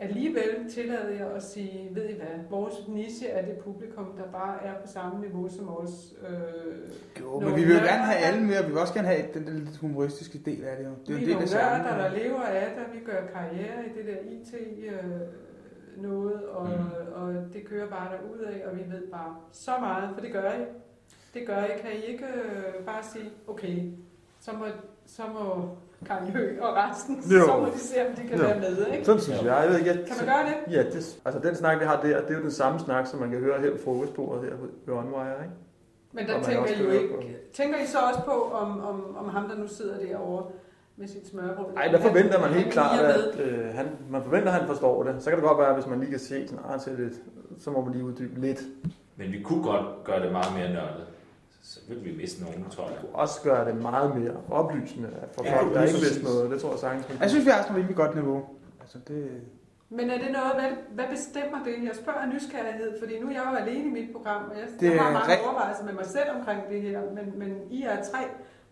alligevel tillade jer at sige, ved I hvad, vores niche er det publikum, der bare er på samme niveau som os. Øh, Jo, men vi vil jo gerne have der- alle med, og vi vil også gerne have den der lidt humoristiske del af det. Jo. Det er jo vi er af charmen. nørder, der lever af det, vi gør karriere i det der IT øh, noget, og, Mm. og det kører bare af, og vi ved bare så meget, for det gør I. Det gør I. Kan I ikke øh, bare sige, okay, så må, så må Karin Høgh og resten, Jo. så må de se, om de kan Jo. være med, ikke? Sådan synes jeg. jeg ved ikke, jeg, Kan man gøre det? Ja, det, altså den snak, vi har der, det er jo den samme snak, som man kan høre her på frokostbordet her ved OnWire, ikke? Men der tænker I jo ikke. Tænker I så også på, om, om, om ham, der nu sidder derovre med sit smørbrød? Nej, der forventer man helt klart, at øh, han, man forventer, at han forstår det. Så kan det godt være, hvis man lige kan se sådan, ah, til lidt, så må man lige uddybe lidt. Men vi kunne godt gøre det meget mere nørdet. Så ville vi miste nogen, tror jeg. Også gøre det meget mere oplysende for Ja, folk, der ikke vidste noget. Det tror jeg sagtens. Jeg kunne. synes, vi har sådan et rimelig godt niveau. Altså, det... Men er det noget, hvad, hvad bestemmer det? Jeg spørger af nysgerrighed, fordi nu er jeg jo alene i mit program, og jeg, Det jeg har mange rigt- overvejelser med mig selv omkring det her, men, men I er tre.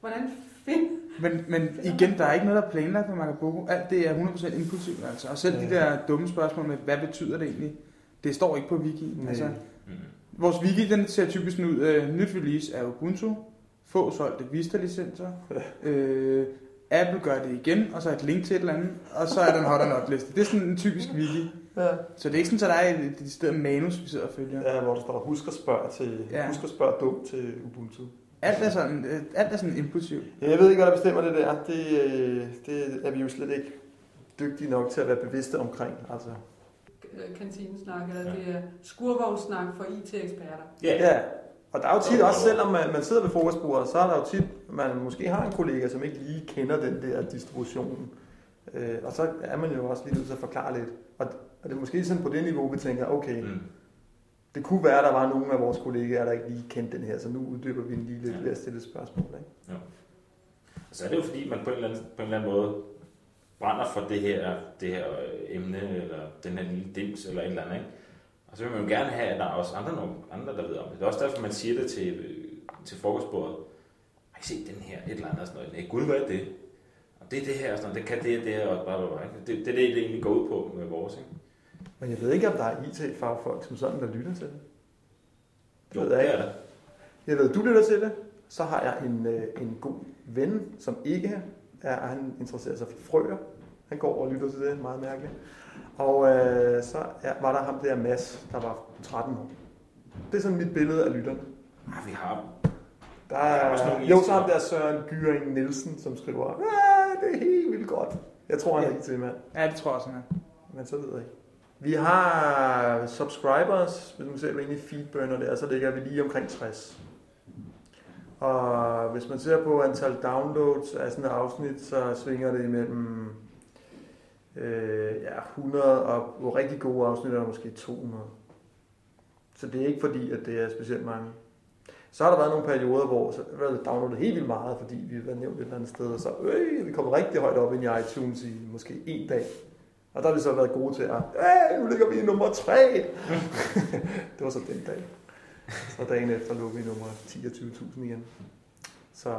Hvordan find... Men, men igen, der er ikke noget, der er planlagt med Makaboko. Alt det er 100% impulsivt, altså. Og selv de Ja. der dumme spørgsmål med, hvad betyder det egentlig? Det står ikke på wiki. Altså, Mm. vores wiki, den ser typisk ud. Øh, nyt release er Ubuntu. Få solgte Vista-licenser. Øh, Apple gør det igen, og så et link til et eller andet. Og så er der en hot or not liste. Det er sådan en typisk wiki. Ja. Så det er ikke sådan, at der er et, et sted manus, vi sidder og følger. ja, hvor der står, husk at spørge, til, ja. husk at spørge dumt til Ubuntu. Alt er sådan, øh, alt er sådan impulsivt. Ja, Jeg ved ikke, hvad der bestemmer det der. Det, øh, det er vi jo slet ikke dygtige nok til at være bevidste omkring. Altså. kantinesnak, eller Ja. det er skurvognssnak for IT-eksperter. Ja, Ja, og der er jo tit også, selvom man, man sidder ved frokostbordet, så er der jo tit, man måske har en kollega, som ikke lige kender den der distribution. Øh, og så er man jo også lige nødt til at forklare lidt. Og, og det er måske sådan på det niveau, vi tænker, okay, Mm. Det kunne være, at der var nogle af vores kollegaer, der ikke lige kendte den her, så nu uddyber vi den lige lidt Ja. ved at stille spørgsmål. Ikke? Så er det jo fordi, man på en eller anden, på en eller anden måde brænder for det her, det her øh, emne, eller den her lille dims, eller et eller andet, ikke? Og så vil man jo gerne have, at der er også andre, nogle andre, der ved om det. Det er også derfor, man siger det til, øh, til frokostbordet. Har I set den her, et eller andet, sådan noget. Nej, gud, hvad er det? Og det er det her, og sådan det kan det og det, og bla, bla, bla. Det, det er det, det egentlig går ud på med vores, ikke? Men jeg ved ikke, om der er IT-fagfolk som sådan, der lytter til det. Jo, ved det jeg er ikke. der. Jeg ved, du lytter til det. Så har jeg en, øh, en god ven, som ikke er, han interesserer sig for frøer. Han går og lytter til det, meget mærkeligt. Og øh, så er, var der ham der Mads, der var 13 år. Det er sådan mit billede af lytterne. Ah, vi har Der er også nogle jo, så ham der Søren Gyring Nielsen, som skriver, det er helt vildt godt. Jeg tror, han er Ja. ikke til, mand. Ja, det tror jeg også, han er. Men så ved jeg ikke. Vi har subscribers, hvis man ser på inde feedburner der, så ligger vi lige omkring 60. Og hvis man ser på antal downloads af sådan et afsnit, så svinger det imellem øh, ja, 100 og på rigtig gode afsnit er der måske 200. Så det er ikke fordi, at det er specielt mange. Så har der været nogle perioder, hvor så har det downloadet helt vildt meget, fordi vi har været nævnt et eller andet sted, og så øh, vi kommer rigtig højt op ind i iTunes i måske en dag. Og der har vi så været gode til at, nu ligger vi i nummer 3. det var så den dag. Så dagen efter lå vi i nummer 10 og 20.000 igen. Så ja.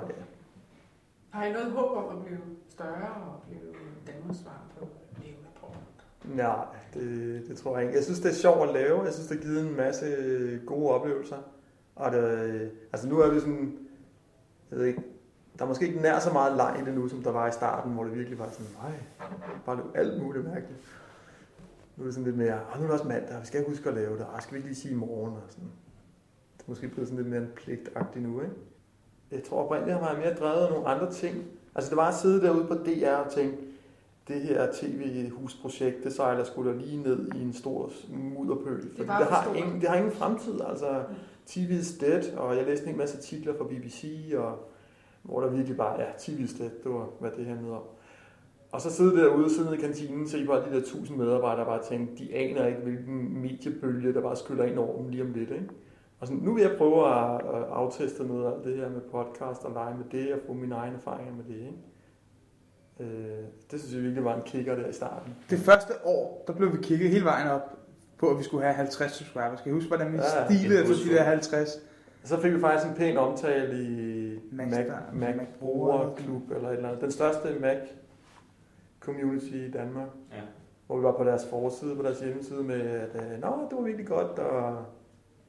Har I noget håb om at blive større og blive Danmarks svar på levende porno? Nej, det, det tror jeg ikke. Jeg synes, det er sjovt at lave. Jeg synes, det har givet en masse gode oplevelser. Og det, altså nu er vi sådan, jeg ved ikke, der er måske ikke nær så meget leg i det nu, som der var i starten, hvor det virkelig var sådan, nej, bare lave alt muligt mærkeligt. Nu er det sådan lidt mere, "Åh, nu er det også mandag, vi skal huske at lave det, Åh, skal vi ikke lige sige i morgen, og sådan. Det er måske blevet sådan lidt mere en pligtagtigt nu, ikke? Jeg tror oprindeligt jeg mere drevet af nogle andre ting. Altså det var at sidde derude på DR og tænke, det her tv-husprojekt, det sejler sgu da lige ned i en stor mudderpøl. Fordi det, var det, har ingen, det har ingen fremtid. Altså, TV is dead, og jeg læste en masse artikler fra BBC, og hvor der virkelig bare, ja, TV is dead, det var, hvad det handlede om. Og så sidde derude, sidde nede i kantinen, se bare de der tusind medarbejdere, der bare tænke, de aner ikke, hvilken mediebølge, der bare skyller ind over dem lige om lidt, ikke? Og sådan, nu vil jeg prøve at, at afteste noget af alt det her med podcast og lege med det, og få mine egne erfaringer med det, ikke? Øh, det synes jeg virkelig var en kicker der i starten. Det første år, der blev vi kigget hele vejen op på, at vi skulle have 50 subscribers. Skal I huske, hvordan vi Ja, ja, stilede efter de der 50? Og så fik vi faktisk en pæn omtale i Mac Mac, Mac, Mac Bruger Klub eller et eller andet. Den største Mac community i Danmark. Ja. Hvor vi var på deres forside, på deres hjemmeside med, at øh, Nå, det var virkelig godt, og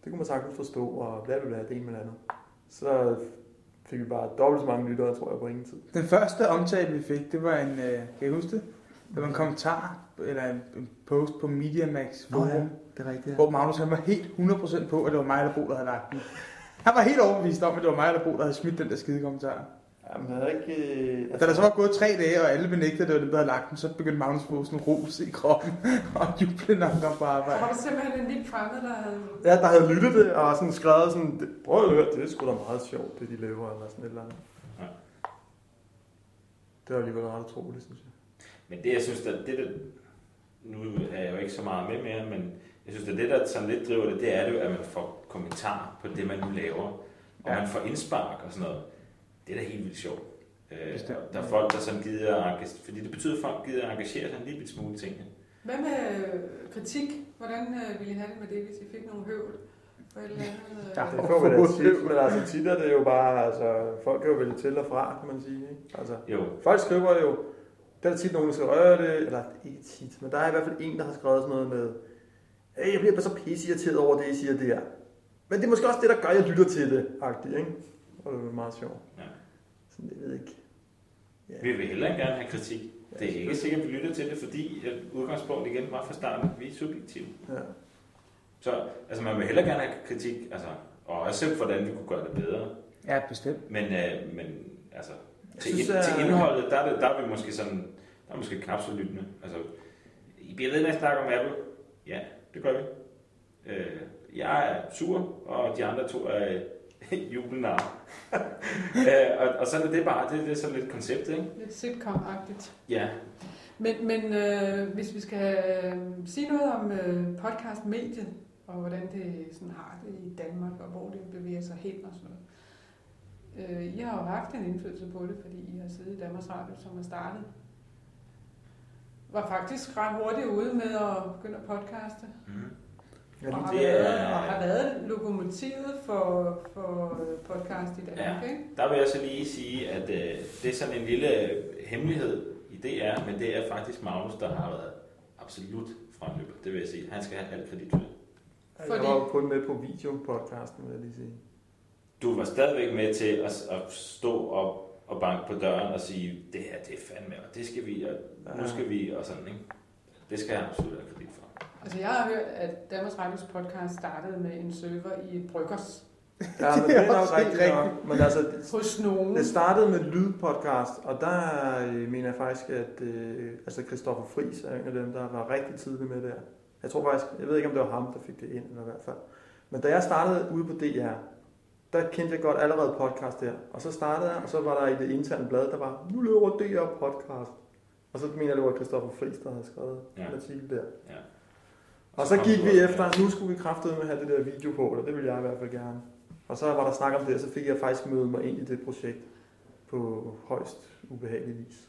det kunne man sagtens forstå, og bla bla bla, det ene med det andet. Så fik vi bare dobbelt så mange lyttere, tror jeg, på ingen tid. Den første omtale, vi fik, det var en, øh, kan I huske det? Det var en kommentar, eller en, post på MediaMax forum, det er rigtigt. hvor Magnus han var helt 100% på, at det var mig eller Bo, der havde lagt den. Han var helt overbevist om, at det var mig eller Bo, der havde smidt den der skide kommentar. Jamen, jeg havde ikke... Øh, Og da der så var gået tre dage, og alle benægtede, at det var dem, der havde lagt den, så begyndte Magnus at få sådan en ros i kroppen, og juble, når han kom på arbejde. var det simpelthen en vild fremmed, der havde... Ja, der havde lyttet det, og sådan skrevet sådan, "Det- prøv at høre, det er sgu da meget sjovt, det de laver, eller sådan et eller andet. Ja. Det var alligevel ret utroligt, synes jeg. Men det, jeg synes, der, det der, nu er jeg jo ikke så meget med mere, men jeg synes, at det, der sådan lidt driver det, det er det jo, at man får kommentarer på det, man nu laver. Og Ja. man får indspark og sådan noget. Det er da helt vildt sjovt. Øh, der er folk, der sådan gider at engagere, fordi det betyder, at folk gider at engagere sig en lille smule i tingene. Hvad med øh, kritik? Hvordan øh, ville I have det med det, hvis I fik nogle høvl? For et eller andet, øh, Ja. Det får vi da tit, men altså tit er det jo bare, altså folk kan jo vælge til og fra, kan man sige. Ikke? Altså, Jo, folk skriver jo, der er tit nogen, der skal røre det, eller ikke tit, men der er i hvert fald en, der har skrevet sådan noget med, hey, jeg bliver bare så pisse irriteret over det, I siger der. Men det er måske også det, der gør, at jeg lytter til det, agtigt, ikke? Og det er jo meget sjovt. Ja. Sådan, jeg ved ikke. Ja. vi vil hellere gerne have kritik. Det er ikke sikkert, at vi lytter til det, fordi at udgangspunktet igen var fra starten, vi er subjektive. Ja. Så altså, man vil hellere gerne have kritik, altså, og også hvordan vi kunne gøre det bedre. Ja, bestemt. Men, øh, men altså, til, synes, synes, at- til indholdet, der er, det, der er vi måske sådan, der er måske knap så lyttende. Altså, I bliver ved med at snakke om Apple. Ja, det gør vi. Øh, jeg er sur, og de andre to er julenar. øh, og, og sådan er det bare, det, det er sådan lidt koncept, ikke? Lidt sitcom-agtigt. Ja. Men, men øh, hvis vi skal øh, sige noget om øh, podcastmediet, og hvordan det sådan har det i Danmark, og hvor det bevæger sig hen og sådan noget. Øh, I har jo haft en indflydelse på det, fordi I har siddet i Danmarks Radio, som er startet. Var faktisk ret hurtigt ude med at begynde at podcaste. Mm. Ja, og, har det været, er- og har været lokomotivet for, for podcast i Danmark, Ja. ikke? Der vil jeg så lige sige, at øh, det er sådan en lille hemmelighed i DR, men det er faktisk Magnus, der har været absolut fremløber. Det vil jeg sige. Han skal have alt kredit for det. Jeg Fordi- var jo kun med på videopodcasten, vil jeg lige sige. Du var stadigvæk med til at, at stå op og banke på døren og sige, det her, det er fandme, og det skal vi, og nu skal vi, og sådan, ikke? Det skal jeg absolut have kredit for. Altså, jeg har hørt, at Danmarks Radios podcast startede med en server i et bryggers Ja, men Det det er nok rigtigt nok. Men altså, det, hos nogen. det startede med lydpodcast, og der øh, mener jeg faktisk, at øh, altså Christoffer Friis er en af dem, der var rigtig tidlig med der. Jeg tror faktisk, jeg ved ikke, om det var ham, der fik det ind, eller i hvert fald. Men da jeg startede ude på DR, der kendte jeg godt allerede podcast der. Og så startede jeg, og så var der i det interne blad, der var, nu løber DR podcast. Og så mener jeg, det var Christoffer Friis, der havde skrevet Ja. ja. en artikel der. Ja. Og Så så gik vi efter, med. nu skulle vi kraftedeme med at have det der video på, og det ville jeg i hvert fald gerne. Og så var der snak om det, og så fik jeg faktisk møde mig ind i det projekt på højst ubehagelig vis.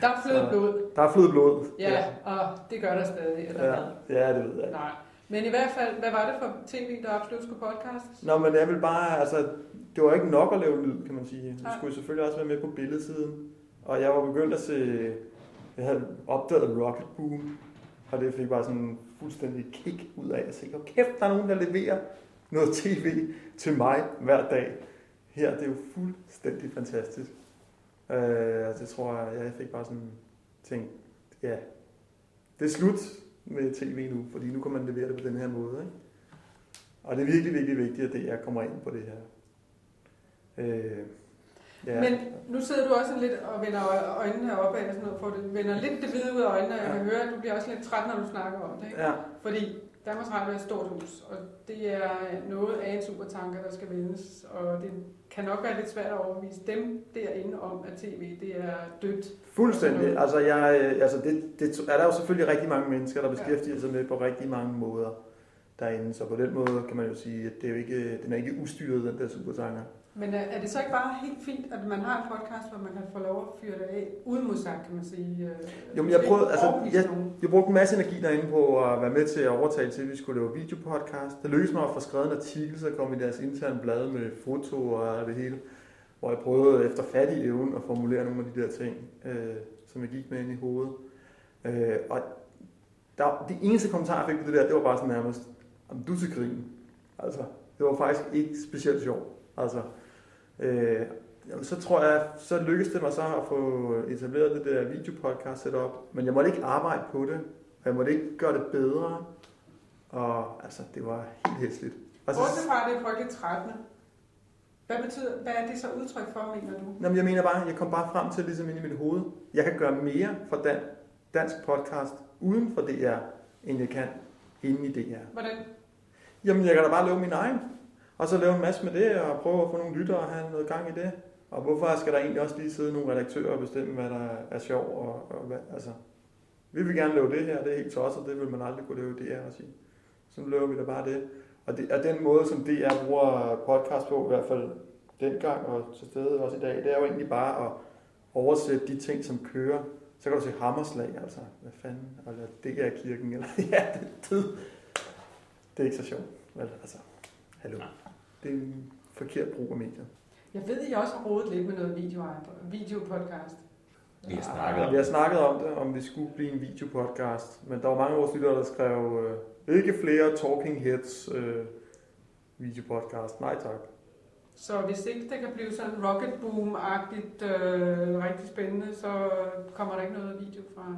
Der er flødet blod. Der er flødet blod. Ja, og det gør der stadig, eller ja. hvad? ja, det ved jeg. Nej. Men i hvert fald, hvad var det for tv, der absolut skulle podcast? Nå, men jeg vil bare, altså, det var ikke nok at lave lyd, kan man sige. Nej. skulle selvfølgelig også være med på billedsiden. Og jeg var begyndt at se, jeg havde opdaget Rocket Boom, og det fik bare sådan en fuldstændig kick ud af at se, hvor kæft, der er nogen, der leverer noget tv til mig hver dag. Her, det er jo fuldstændig fantastisk. Øh, det tror jeg, jeg fik bare sådan tænkt, ja, det er slut med tv nu, fordi nu kan man levere det på den her måde. Ikke? Og det er virkelig, virkelig vigtigt, at det jeg kommer ind på det her. Øh, ja. Men nu sidder du også lidt og vender øjnene opad og sådan noget, får det, vender lidt det hvide ud af øjnene, og jeg Ja. kan høre, at du bliver også lidt træt, når du snakker om det. Ikke? Ja, Fordi Danmarks Radio er et stort hus, og det er noget af en supertanker, der skal vendes, og det kan nok være lidt svært at overbevise dem derinde om, at tv det er dødt. fuldstændig. Altså, jeg, øh, altså det, det er der jo selvfølgelig rigtig mange mennesker, der beskæftiger sig med på rigtig mange måder derinde. Så på den måde kan man jo sige, at det er jo ikke, den er ikke ustyret, den der supertanker. Men er, er det så ikke bare helt fint, at man har en podcast, hvor man kan få lov at fyre det af, uden modsagt, kan man sige? øh, Jo, men jeg prøvede- altså, jeg-? Jeg brugte en masse energi derinde på at være med til at overtale til, at vi skulle lave videopodcast. Det lykkedes mig at få skrevet en artikel, så kom i deres interne blad med foto og det hele, hvor jeg prøvede efter fattig evne at formulere nogle af de der ting, øh, som jeg gik med ind i hovedet. Øh, og der, det eneste kommentar, jeg fik på det der, det var bare sådan nærmest, om du til grin. Altså, det var faktisk ikke specielt sjovt. Altså, øh, jamen, så tror jeg, så lykkedes det mig så at få etableret det der videopodcast setup, men jeg måtte ikke arbejde på det, og jeg måtte ikke gøre det bedre, og altså, det var helt hæsligt. Og så, Bortset fra, det er frygteligt trættende. Hvad, betyder, hvad er det så udtryk for, mener du? Jamen, jeg mener bare, jeg kom bare frem til ligesom ind i mit hoved, jeg kan gøre mere for dan, dansk podcast uden for DR, end jeg kan inde i DR. Hvordan? Jamen, jeg kan da bare lave min egen. Og så lave en masse med det, og prøve at få nogle lyttere og have noget gang i det. Og hvorfor skal der egentlig også lige sidde nogle redaktører og bestemme, hvad der er sjov? Og, og hvad, altså, vi vil gerne lave det her, det er helt tosset, det vil man aldrig kunne lave i DR og sige. Så nu laver vi da bare det. Og det er den måde, som DR bruger podcast på, i hvert fald dengang og til stede også i dag, det er jo egentlig bare at oversætte de ting, som kører. Så kan du se hammerslag, altså, hvad fanden, eller det er kirken, eller ja, det, det, det er ikke så sjovt. Vel, altså, hallo. Det er en forkert brug af medier. Jeg ved, at I også har rodet lidt med noget video, videopodcast. Vi har snakket om Vi har snakket om det, om det skulle blive en videopodcast, men der var mange af vores lyttere, der skrev, øh, ikke flere Talking Heads øh, videopodcast. Nej tak. Så hvis ikke det kan blive sådan rocket boom-agtigt øh, rigtig spændende, så kommer der ikke noget video fra.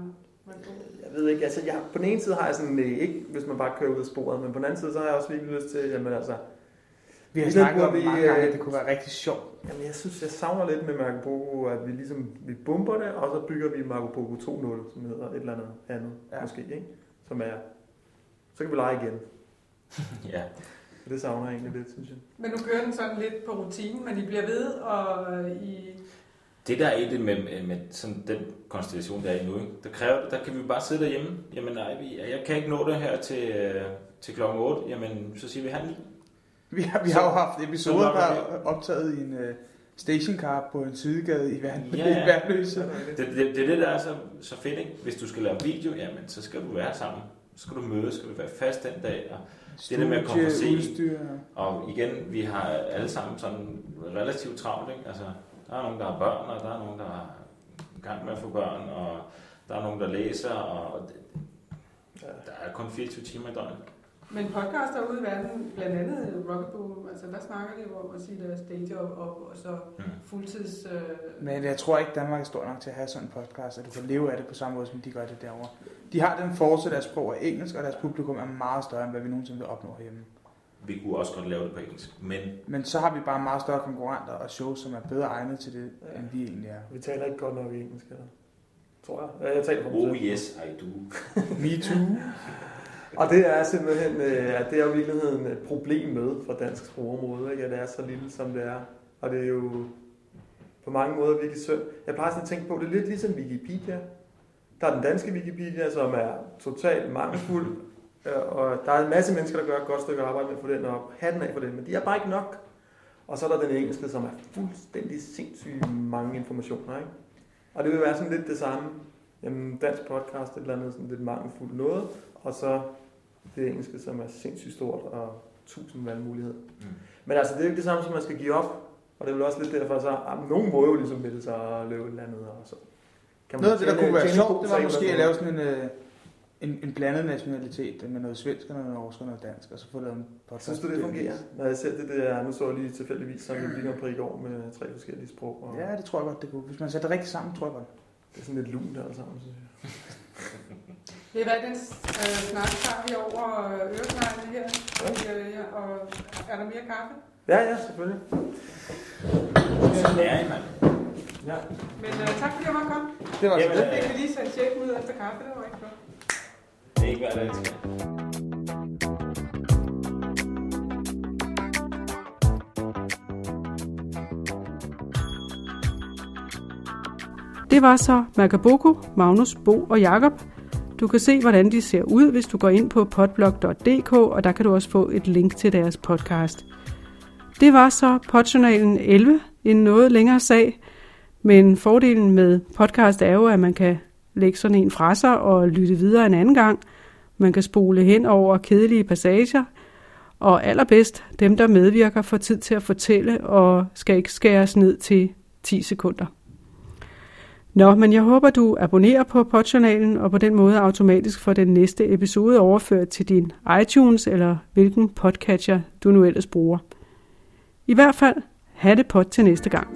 Jeg ved ikke, altså jeg, på den ene side har jeg sådan, nej, ikke hvis man bare kører ud af sporet, men på den anden side, så har jeg også virkelig lyst til, jamen altså, Vi har snakket om vi, mange gange, øh, at det kunne være rigtig sjovt. Jamen, jeg synes, jeg savner lidt med Marco Polo, at vi ligesom, vi bomber det, og så bygger vi Marco Polo 2.0, som hedder et eller andet andet, Ja. måske, ikke? Som er, så kan vi lege igen. Ja, Så det savner jeg egentlig lidt, synes jeg. Men nu kører den sådan lidt på rutinen, men I bliver ved, og øh, I... det der er i det med, med sådan den konstellation, der er i nu, ikke? Der, kræver, der kan vi bare sidde derhjemme. Jamen nej, vi, jeg kan ikke nå det her til, øh, til klokken 8. Jamen, så siger vi halv ni. Vi har, vi Så- har jo haft episoder, der er optaget i en uh, stationcar på en sidegade i Vand, Ja, ja. i Vandløse. Det, det, det er det, der er så, så fedt, ikke? Hvis du skal lave video, jamen, så skal du være sammen. Så skal du mødes, skal du være fast den dag. Og, Det der med at komme for Studie, sent. og igen, vi har alle sammen sådan relativt travlt, ikke? Altså, der er nogen, der har børn, og der er nogen, der er i gang med at få børn, og der er nogen, der læser, og det, Ja. der er kun 24 timer i døgnet. Men podcaster ude i verden, blandt andet Rocket Boom, altså der snakker de jo om at sige deres dayjob op, og så Mm. fuldtids... Øh, Men jeg tror ikke, Danmark er stor nok til at have sådan en podcast, at du kan leve af det på samme måde, som de gør det derovre. De har den force, deres sprog er engelsk, og deres publikum er meget større, end hvad vi nogensinde vil opnå herhjemme. Vi kunne også godt lave det på engelsk, men Men så har vi bare meget større konkurrenter og shows, som er bedre egnet til det, Ja. end vi egentlig er. Vi taler ikke godt nok i engelsk, eller? Tror jeg. Ja, jeg taler for mig oh selv. yes, I do. Me too. Og det er simpelthen, øh, at det er jo i virkeligheden et problem med for dansk sprogområde, ikke? at det er så lille, som det er. Og det er jo på mange måder virkelig synd. Jeg plejer sådan at tænke på, det er lidt ligesom Wikipedia. Der er den danske Wikipedia, som er totalt mangelfuld, øh, og der er en masse mennesker, der gør et godt stykke arbejde med at få den op. Hatten af for den, men de er bare ikke nok. Og så er der den engelske, som er fuldstændig sindssygt mange informationer. Ikke? Og det vil være sådan lidt det samme. Jamen, dansk podcast, et eller andet sådan lidt mangelfuldt noget, og så det engelske, som er sindssygt stort og tusind valgmuligheder. Mm. Men altså, det er jo ikke det samme, som man skal give op. Og det er vel også lidt derfor, så ah, nogen må jo ligesom melde sig og løbe et eller andet. Og så kan Noget af det, der kunne være sjovt, det var måske på at lave sådan en, øh, en, en blandet nationalitet med noget svensk og noget norsk og noget dansk, og så få lavet en podcast. Synes du, det fungerer? Når jeg ser det der, nu så jeg lige tilfældigvis sådan en Grand Prix i går med tre forskellige sprog. Og Ja, det tror jeg godt, det kunne. Hvis man sætter det rigtigt sammen, tror jeg godt. Det er sådan lidt lunt alle sammen, synes jeg. Det er hvad, den øh, snak tager vi over øh, øresneglene her. Øh, ja, og er der mere kaffe? Ja, ja, selvfølgelig. Så lærer I, mand. Ja. Men øh, tak fordi jeg måtte komme. Det var så Jamen, det. Så fik vi lige sat chefen ud efter kaffe, det var ikke godt. Det er ikke hver dag, det. Det var så Magaboko, Magnus, Bo og Jakob. Du kan se, hvordan de ser ud, hvis du går ind på potblog.dk, og der kan du også få et link til deres podcast. Det var så podjournalen 11, en noget længere sag, men fordelen med podcast er jo, at man kan lægge sådan en fra sig og lytte videre en anden gang. Man kan spole hen over kedelige passager, og allerbedst, dem der medvirker får tid til at fortælle og skal ikke skæres ned til 10 sekunder. Nå, men jeg håber, du abonnerer på podjournalen og på den måde automatisk får den næste episode overført til din iTunes eller hvilken podcatcher, du nu ellers bruger. I hvert fald, have det pod til næste gang.